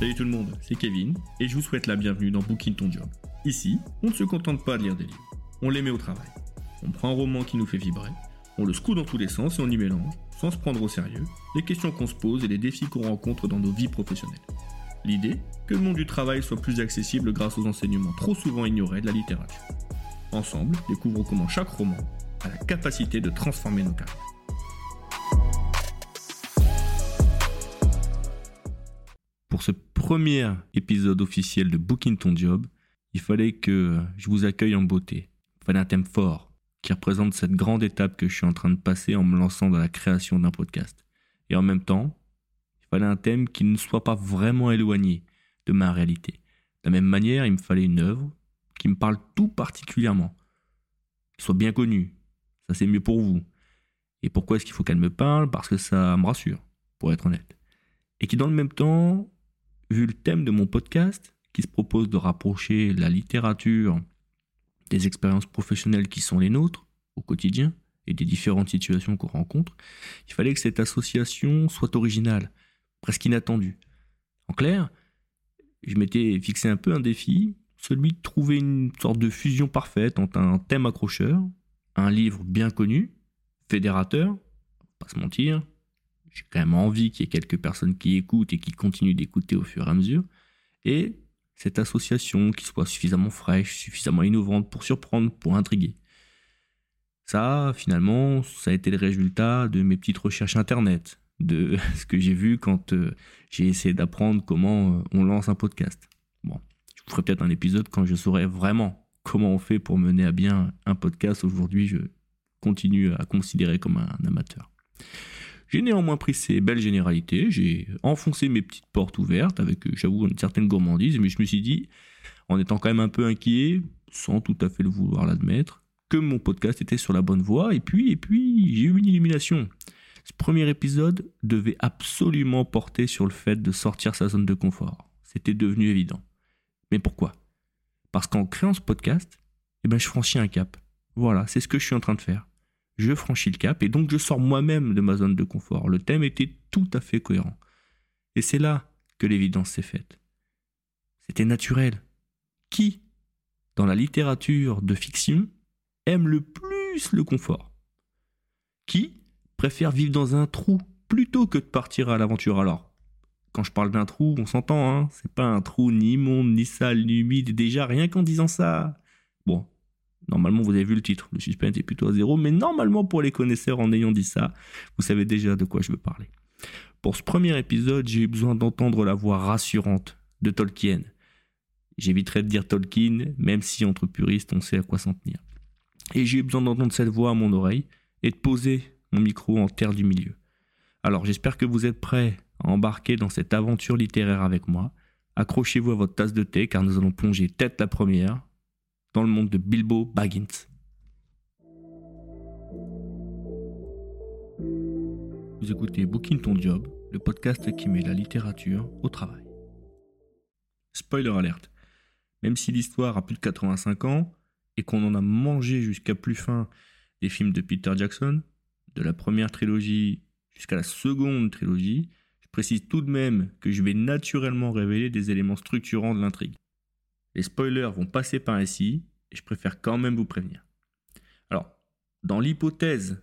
Salut tout le monde, c'est Kevin et je vous souhaite la bienvenue dans Booking Ton Job. Ici, on ne se contente pas de lire des livres, on les met au travail. On prend un roman qui nous fait vibrer, on le secoue dans tous les sens et on y mélange, sans se prendre au sérieux, les questions qu'on se pose et les défis qu'on rencontre dans nos vies professionnelles. L'idée, que le monde du travail soit plus accessible grâce aux enseignements trop souvent ignorés de la littérature. Ensemble, découvrons comment chaque roman a la capacité de transformer nos carrières. Pour ce premier épisode officiel de Booking Ton Job, il fallait que je vous accueille en beauté. Il fallait un thème fort qui représente cette grande étape que je suis en train de passer en me lançant dans la création d'un podcast. Et en même temps, il fallait un thème qui ne soit pas vraiment éloigné de ma réalité. De la même manière, il me fallait une œuvre qui me parle tout particulièrement, qui soit bien connue. Ça, c'est mieux pour vous. Et pourquoi est-ce qu'il faut qu'elle me parle? Parce que ça me rassure, pour être honnête. Et qui, dans le même temps, vu le thème de mon podcast, qui se propose de rapprocher la littérature des expériences professionnelles qui sont les nôtres au quotidien et des différentes situations qu'on rencontre, il fallait que cette association soit originale, presque inattendue. En clair, je m'étais fixé un peu un défi, celui de trouver une sorte de fusion parfaite entre un thème accrocheur, un livre bien connu, fédérateur, pas se mentir, j'ai quand même envie qu'il y ait quelques personnes qui écoutent et qui continuent d'écouter au fur et à mesure, et cette association qui soit suffisamment fraîche, suffisamment innovante pour surprendre, pour intriguer. Ça, finalement, ça a été le résultat de mes petites recherches internet, de ce que j'ai vu quand euh, j'ai essayé d'apprendre comment euh, on lance un podcast. Bon, je vous ferai peut-être un épisode quand je saurai vraiment comment on fait pour mener à bien un podcast. Aujourd'hui, je continue à considérer comme un amateur. J'ai néanmoins pris ces belles généralités, j'ai enfoncé mes petites portes ouvertes avec, euh, j'avoue, une certaine gourmandise, mais je me suis dit, en étant quand même un peu inquiet, sans tout à fait le vouloir l'admettre, que mon podcast était sur la bonne voie, et puis, et puis, j'ai eu une illumination. Ce premier épisode devait absolument porter sur le fait de sortir sa zone de confort. C'était devenu évident. Mais pourquoi? Parce qu'en créant ce podcast, eh ben, je franchis un cap. Voilà, c'est ce que je suis en train de faire je franchis le cap et donc je sors moi-même de ma zone de confort. Le thème était tout à fait cohérent. Et c'est là que l'évidence s'est faite. C'était naturel. Qui, dans la littérature de fiction, aime le plus le confort? Qui préfère vivre dans un trou plutôt que de partir à l'aventure? Alors, quand je parle d'un trou, on s'entend, hein c'est pas un trou ni immonde, ni sale, ni humide. Déjà, rien qu'en disant ça, bon, Normalement, vous avez vu le titre, le suspense est plutôt à zéro, mais normalement, pour les connaisseurs, en ayant dit ça, vous savez déjà de quoi je veux parler. Pour ce premier épisode, j'ai eu besoin d'entendre la voix rassurante de Tolkien. J'éviterai de dire Tolkien, même si entre puristes, on sait à quoi s'en tenir. Et j'ai eu besoin d'entendre cette voix à mon oreille et de poser mon micro en terre du milieu. Alors j'espère que vous êtes prêts à embarquer dans cette aventure littéraire avec moi. Accrochez-vous à votre tasse de thé car nous allons plonger tête la première dans le monde de Bilbo Baggins. Vous écoutez Booking Ton Job, le podcast qui met la littérature au travail. Spoiler alerte. Même si l'histoire a plus de 85 ans et qu'on en a mangé jusqu'à plus fin des films de Peter Jackson, de la première trilogie jusqu'à la seconde trilogie, je précise tout de même que je vais naturellement révéler des éléments structurants de l'intrigue. Les spoilers vont passer par ici, et je préfère quand même vous prévenir. Alors, dans l'hypothèse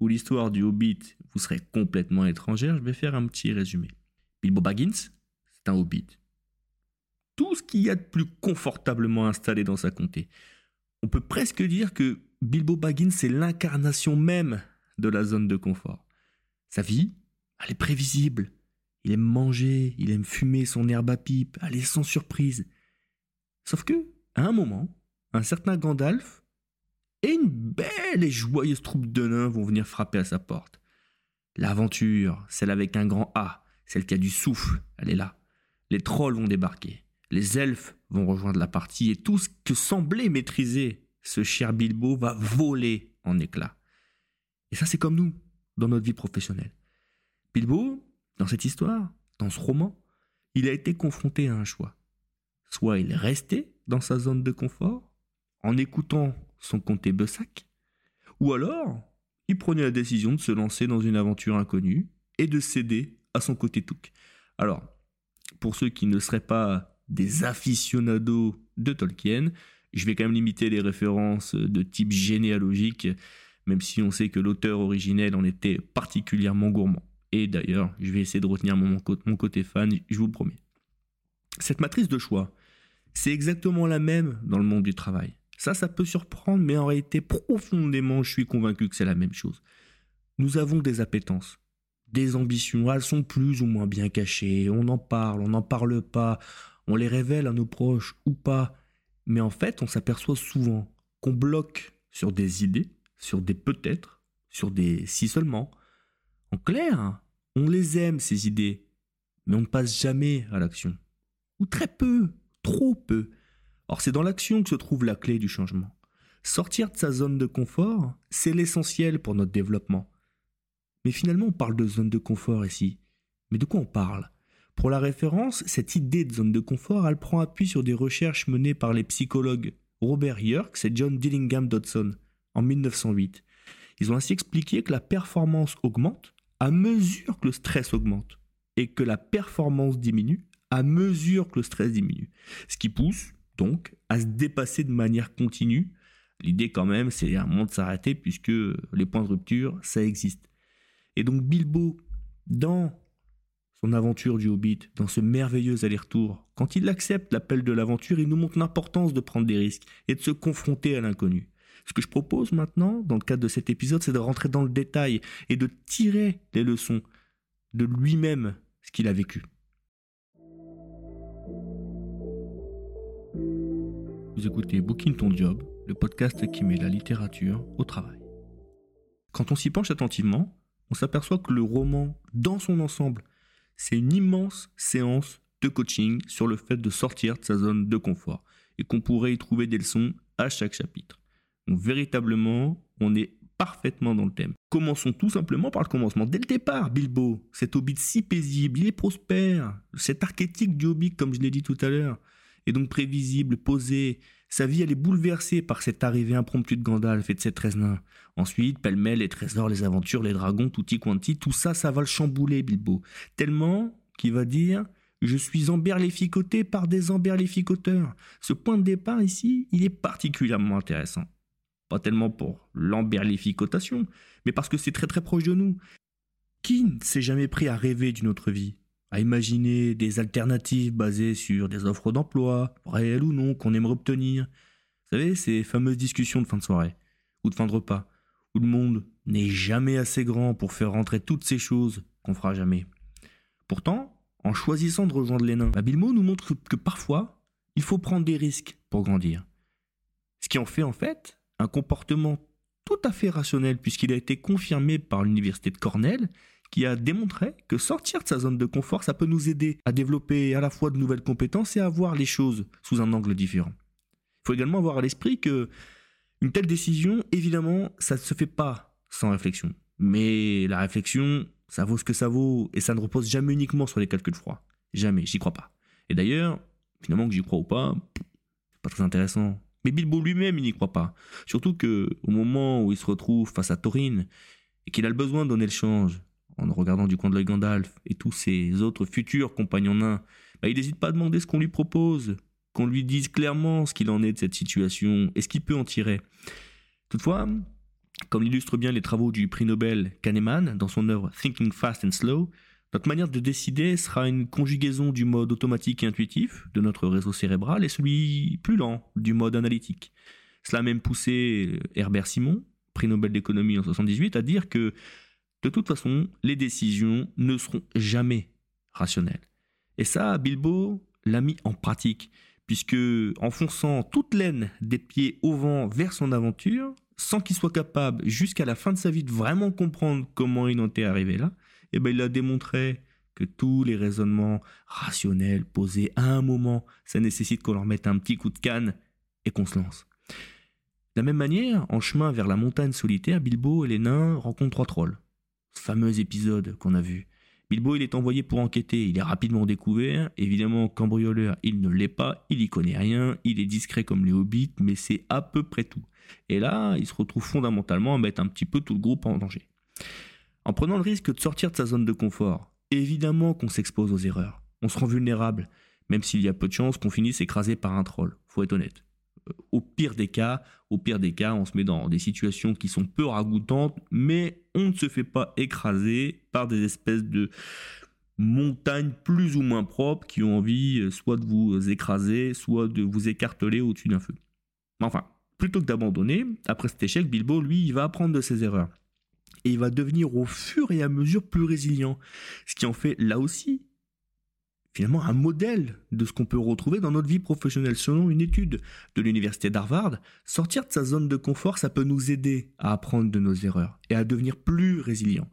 où l'histoire du Hobbit vous serait complètement étrangère, je vais faire un petit résumé. Bilbo Baggins, c'est un Hobbit. Tout ce qu'il y a de plus confortablement installé dans sa comté. On peut presque dire que Bilbo Baggins c'est l'incarnation même de la zone de confort. Sa vie, elle est prévisible. Il aime manger, il aime fumer son herbe à pipe, elle est sans surprise. Sauf que, à un moment, un certain Gandalf et une belle et joyeuse troupe de nains vont venir frapper à sa porte. L'aventure, celle avec un grand A, celle qui a du souffle, elle est là. Les trolls vont débarquer, les elfes vont rejoindre la partie et tout ce que semblait maîtriser ce cher Bilbo va voler en éclats. Et ça c'est comme nous, dans notre vie professionnelle. Bilbo, dans cette histoire, dans ce roman, il a été confronté à un choix. Soit il est resté dans sa zone de confort, en écoutant son comté Bessac, ou alors il prenait la décision de se lancer dans une aventure inconnue et de céder à son côté Touk. Alors, pour ceux qui ne seraient pas des aficionados de Tolkien, je vais quand même limiter les références de type généalogique, même si on sait que l'auteur originel en était particulièrement gourmand. Et d'ailleurs, je vais essayer de retenir mon côté fan, je vous le promets. Cette matrice de choix, c'est exactement la même dans le monde du travail. Ça, ça peut surprendre, mais en réalité, profondément, je suis convaincu que c'est la même chose. Nous avons des appétences, des ambitions, elles sont plus ou moins bien cachées, on en parle, on n'en parle pas, on les révèle à nos proches ou pas, mais en fait, on s'aperçoit souvent qu'on bloque sur des idées, sur des peut-être, sur des si seulement. En clair, on les aime, ces idées, mais on ne passe jamais à l'action. Ou très peu, trop peu. Or, c'est dans l'action que se trouve la clé du changement. Sortir de sa zone de confort, c'est l'essentiel pour notre développement. Mais finalement, on parle de zone de confort ici. Mais de quoi on parle? Pour la référence, cette idée de zone de confort, elle prend appui sur des recherches menées par les psychologues Robert Yerkes et John Dillingham Dodson en 1908. Ils ont ainsi expliqué que la performance augmente à mesure que le stress augmente et que la performance diminue à mesure que le stress diminue. Ce qui pousse donc à se dépasser de manière continue. L'idée quand même, c'est un moment de s'arrêter puisque les points de rupture, ça existe. Et donc Bilbo, dans son aventure du Hobbit, dans ce merveilleux aller-retour, quand il accepte l'appel de l'aventure, il nous montre l'importance de prendre des risques et de se confronter à l'inconnu. Ce que je propose maintenant, dans le cadre de cet épisode, c'est de rentrer dans le détail et de tirer les leçons de lui-même, ce qu'il a vécu. Écoutez Booking Ton Job, le podcast qui met la littérature au travail. Quand on s'y penche attentivement, on s'aperçoit que le roman, dans son ensemble, c'est une immense séance de coaching sur le fait de sortir de sa zone de confort et qu'on pourrait y trouver des leçons à chaque chapitre. Donc véritablement, on est parfaitement dans le thème. Commençons tout simplement par le commencement. Dès le départ, Bilbo, cet hobbit si paisible, il est prospère, cet archétype du hobbit, comme je l'ai dit tout à l'heure, et donc prévisible, posé. Sa vie, elle est bouleversée par cette arrivée impromptue de Gandalf et de ses 13 nains. Ensuite, pêle-mêle, les trésors, les aventures, les dragons, tutti quanti, tout ça, ça va le chambouler, Bilbo. Tellement qu'il va dire je suis emberlificoté par des emberlificoteurs. Ce point de départ ici, il est particulièrement intéressant. Pas tellement pour l'emberlificotation, mais parce que c'est très très proche de nous. Qui ne s'est jamais pris à rêver d'une autre vie? À imaginer des alternatives basées sur des offres d'emploi, réelles ou non, qu'on aimerait obtenir. Vous savez, ces fameuses discussions de fin de soirée, ou de fin de repas, où le monde n'est jamais assez grand pour faire rentrer toutes ces choses qu'on fera jamais. Pourtant, en choisissant de rejoindre les nains, Bilmo nous montre que parfois, il faut prendre des risques pour grandir. Ce qui en fait en fait un comportement tout à fait rationnel puisqu'il a été confirmé par l'université de Cornell qui a démontré que sortir de sa zone de confort, ça peut nous aider à développer à la fois de nouvelles compétences et à voir les choses sous un angle différent. Il faut également avoir à l'esprit que une telle décision, évidemment, ça ne se fait pas sans réflexion. Mais la réflexion, ça vaut ce que ça vaut et ça ne repose jamais uniquement sur les calculs froids. Jamais, j'y crois pas. Et d'ailleurs, finalement que j'y crois ou pas, c'est pas très intéressant. Mais Bilbo lui-même, il n'y croit pas. Surtout que au moment où il se retrouve face à Thorin et qu'il a le besoin de donner le change, en regardant du coin de Gandalf et tous ses autres futurs compagnons nains, bah, il n'hésite pas à demander ce qu'on lui propose, qu'on lui dise clairement ce qu'il en est de cette situation et ce qu'il peut en tirer. Toutefois, comme l'illustrent bien les travaux du prix Nobel Kahneman dans son œuvre Thinking Fast and Slow, notre manière de décider sera une conjugaison du mode automatique et intuitif de notre réseau cérébral et celui plus lent du mode analytique. Cela a même poussé Herbert Simon, prix Nobel d'économie en 78, à dire que de toute façon, les décisions ne seront jamais rationnelles. Et ça, Bilbo l'a mis en pratique, puisque en fonçant toute laine des pieds au vent vers son aventure, sans qu'il soit capable jusqu'à la fin de sa vie de vraiment comprendre comment il en était arrivé là, eh ben, il a démontré que tous les raisonnements rationnels posés à un moment, ça nécessite qu'on leur mette un petit coup de canne et qu'on se lance. De la même manière, en chemin vers la montagne solitaire, Bilbo et les nains rencontrent trois trolls fameux épisode qu'on a vu. Bilbo, il est envoyé pour enquêter, il est rapidement découvert, évidemment cambrioleur, il ne l'est pas, il y connaît rien, il est discret comme les hobbits, mais c'est à peu près tout. Et là, il se retrouve fondamentalement à mettre un petit peu tout le groupe en danger. En prenant le risque de sortir de sa zone de confort, évidemment qu'on s'expose aux erreurs. On se rend vulnérable, même s'il y a peu de chances qu'on finisse écrasé par un troll, faut être honnête. Au pire des cas, au pire des cas, on se met dans des situations qui sont peu ragoûtantes, mais on ne se fait pas écraser par des espèces de montagnes plus ou moins propres qui ont envie euh, soit de vous écraser, soit de vous écarteler au-dessus d'un feu. Enfin, plutôt que d'abandonner, après cet échec, Bilbo, lui, il va apprendre de ses erreurs. Et il va devenir au fur et à mesure plus résilient. Ce qui en fait, là aussi, finalement un modèle de ce qu'on peut retrouver dans notre vie professionnelle. Selon une étude de l'université d'Harvard, sortir de sa zone de confort, ça peut nous aider à apprendre de nos erreurs et à devenir plus résilient.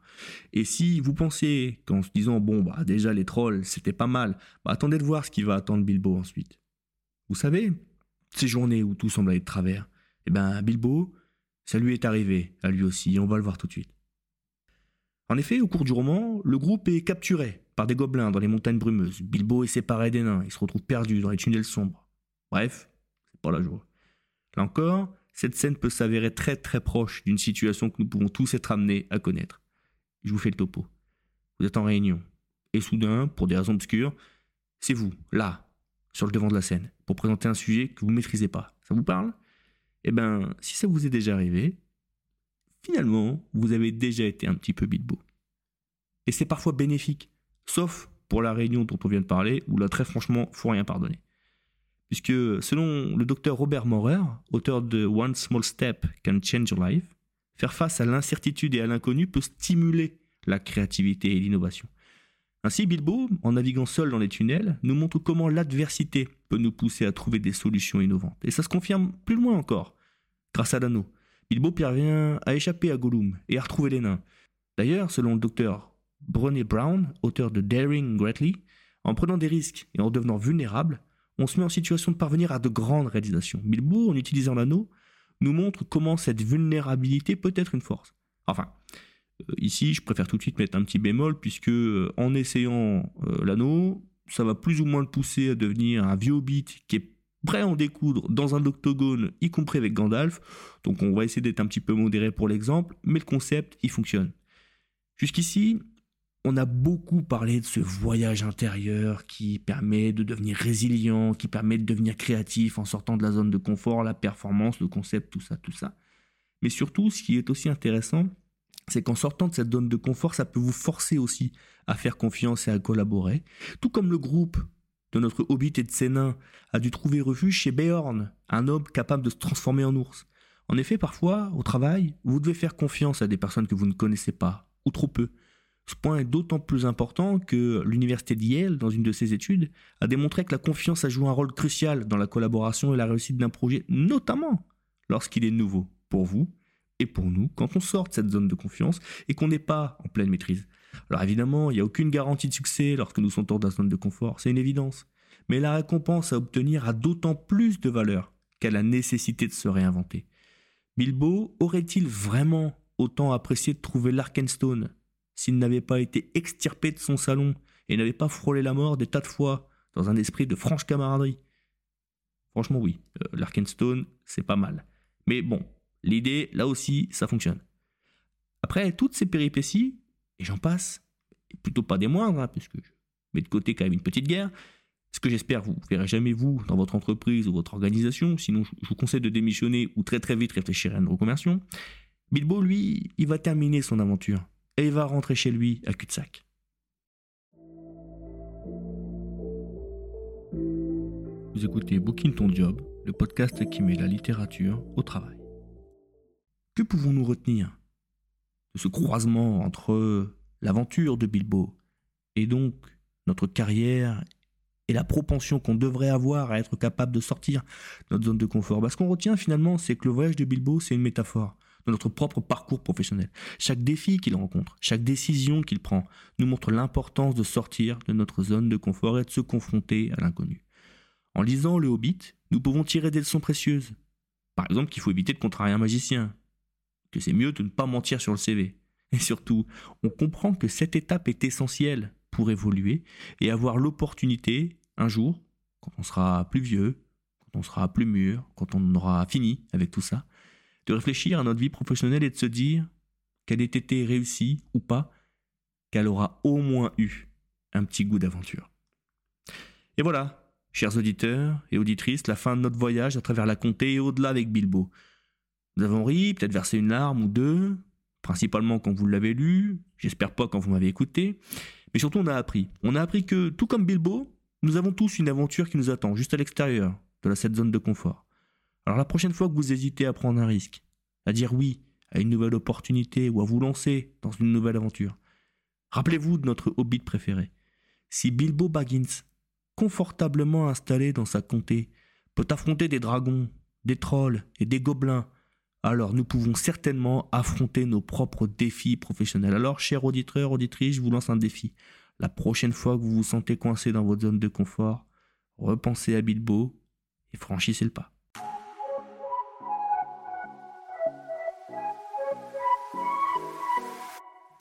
Et si vous pensez qu'en se disant bon bah déjà les trolls c'était pas mal, bah, attendez de voir ce qui va attendre Bilbo ensuite. Vous savez, ces journées où tout semble aller de travers, eh ben Bilbo, ça lui est arrivé à lui aussi, on va le voir tout de suite. En effet, au cours du roman, le groupe est capturé par des gobelins dans les montagnes brumeuses. Bilbo est séparé des nains, il se retrouve perdu dans les tunnels sombres. Bref, c'est pas la joie. Là encore, cette scène peut s'avérer très très proche d'une situation que nous pouvons tous être amenés à connaître. Je vous fais le topo. Vous êtes en réunion. Et soudain, pour des raisons obscures, c'est vous, là, sur le devant de la scène, pour présenter un sujet que vous ne maîtrisez pas. Ça vous parle? Eh bien, si ça vous est déjà arrivé, finalement, vous avez déjà été un petit peu Bilbo. Et c'est parfois bénéfique, sauf pour la réunion dont on vient de parler, où là, très franchement, faut rien pardonner. Puisque, selon le docteur Robert Maurer, auteur de One Small Step Can Change Your Life, faire face à l'incertitude et à l'inconnu peut stimuler la créativité et l'innovation. Ainsi, Bilbo, en naviguant seul dans les tunnels, nous montre comment l'adversité peut nous pousser à trouver des solutions innovantes. Et ça se confirme plus loin encore, grâce à l'anneau. Bilbo parvient à échapper à Gollum et à retrouver les nains. D'ailleurs, selon le docteur Brené Brown, auteur de Daring Greatly, en prenant des risques et en devenant vulnérable, on se met en situation de parvenir à de grandes réalisations. Bilbo, en utilisant l'anneau, nous montre comment cette vulnérabilité peut être une force. Enfin, euh, ici, je préfère tout de suite mettre un petit bémol, puisque euh, en essayant euh, l'anneau, ça va plus ou moins le pousser à devenir un vieux hobbit qui est prêt à en découdre dans un octogone, y compris avec Gandalf. Donc on va essayer d'être un petit peu modéré pour l'exemple, mais le concept, il fonctionne. Jusqu'ici, on a beaucoup parlé de ce voyage intérieur qui permet de devenir résilient, qui permet de devenir créatif en sortant de la zone de confort, la performance, le concept, tout ça, tout ça. Mais surtout, ce qui est aussi intéressant, c'est qu'en sortant de cette zone de confort, ça peut vous forcer aussi à faire confiance et à collaborer. Tout comme le groupe de notre hobbit et de ses nains a dû trouver refuge chez Beorn, un homme capable de se transformer en ours. En effet, parfois, au travail, vous devez faire confiance à des personnes que vous ne connaissez pas, ou trop peu. Ce point est d'autant plus important que l'université d'Yale, dans une de ses études, a démontré que la confiance a joué un rôle crucial dans la collaboration et la réussite d'un projet, notamment lorsqu'il est nouveau pour vous et pour nous, quand on sort de cette zone de confiance et qu'on n'est pas en pleine maîtrise. Alors évidemment, il n'y a aucune garantie de succès lorsque nous sortons de la zone de confort, c'est une évidence. Mais la récompense à obtenir a d'autant plus de valeur qu'à la nécessité de se réinventer. Bilbo aurait-il vraiment autant apprécié de trouver l'Arkenstone s'il n'avait pas été extirpé de son salon et n'avait pas frôlé la mort des tas de fois dans un esprit de franche camaraderie Franchement oui, euh, l'Arkenstone, c'est pas mal. Mais bon, l'idée, là aussi, ça fonctionne. Après toutes ces péripéties, et j'en passe, plutôt pas des moindres, hein, puisque je mets de côté quand même une petite guerre, ce que j'espère vous verrez jamais vous dans votre entreprise ou votre organisation, sinon je vous conseille de démissionner ou très très vite réfléchir à une reconversion. Bilbo, lui, il va terminer son aventure et il va rentrer chez lui à cul-de-sac. Vous écoutez Booking Ton Job, le podcast qui met la littérature au travail. Que pouvons-nous retenir de ce croisement entre l'aventure de Bilbo et donc notre carrière et la propension qu'on devrait avoir à être capable de sortir de notre zone de confort? Bah, ce qu'on retient finalement, c'est que le voyage de Bilbo, c'est une métaphore notre propre parcours professionnel. Chaque défi qu'il rencontre, chaque décision qu'il prend, nous montre l'importance de sortir de notre zone de confort et de se confronter à l'inconnu. En lisant Le Hobbit, nous pouvons tirer des leçons précieuses. Par exemple qu'il faut éviter de contrarier un magicien, que c'est mieux de ne pas mentir sur le CV. Et surtout, on comprend que cette étape est essentielle pour évoluer et avoir l'opportunité, un jour, quand on sera plus vieux, quand on sera plus mûr, quand on aura fini avec tout ça, de réfléchir à notre vie professionnelle et de se dire qu'elle ait été réussie ou pas, qu'elle aura au moins eu un petit goût d'aventure. Et voilà, chers auditeurs et auditrices, la fin de notre voyage à travers la comté et au-delà avec Bilbo. Nous avons ri, peut-être versé une larme ou deux, principalement quand vous l'avez lu, j'espère pas quand vous m'avez écouté, mais surtout on a appris. On a appris que, tout comme Bilbo, nous avons tous une aventure qui nous attend juste à l'extérieur de cette zone de confort. Alors la prochaine fois que vous hésitez à prendre un risque, à dire oui à une nouvelle opportunité ou à vous lancer dans une nouvelle aventure, rappelez-vous de notre hobbit préféré. Si Bilbo Baggins, confortablement installé dans sa comté, peut affronter des dragons, des trolls et des gobelins, alors nous pouvons certainement affronter nos propres défis professionnels. Alors, chers auditeurs, auditrices, je vous lance un défi. La prochaine fois que vous vous sentez coincé dans votre zone de confort, repensez à Bilbo et franchissez le pas.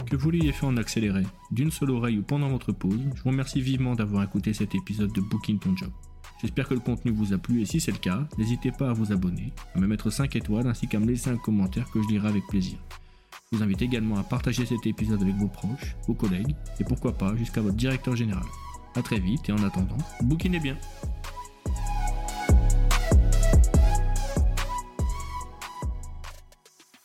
Que vous l'ayez fait en accéléré, d'une seule oreille ou pendant votre pause, je vous remercie vivement d'avoir écouté cet épisode de Booking Ton Job. J'espère que le contenu vous a plu et si c'est le cas, n'hésitez pas à vous abonner, à me mettre 5 étoiles ainsi qu'à me laisser un commentaire que je lirai avec plaisir. Je vous invite également à partager cet épisode avec vos proches, vos collègues et pourquoi pas jusqu'à votre directeur général. A très vite et en attendant, bouquinez bien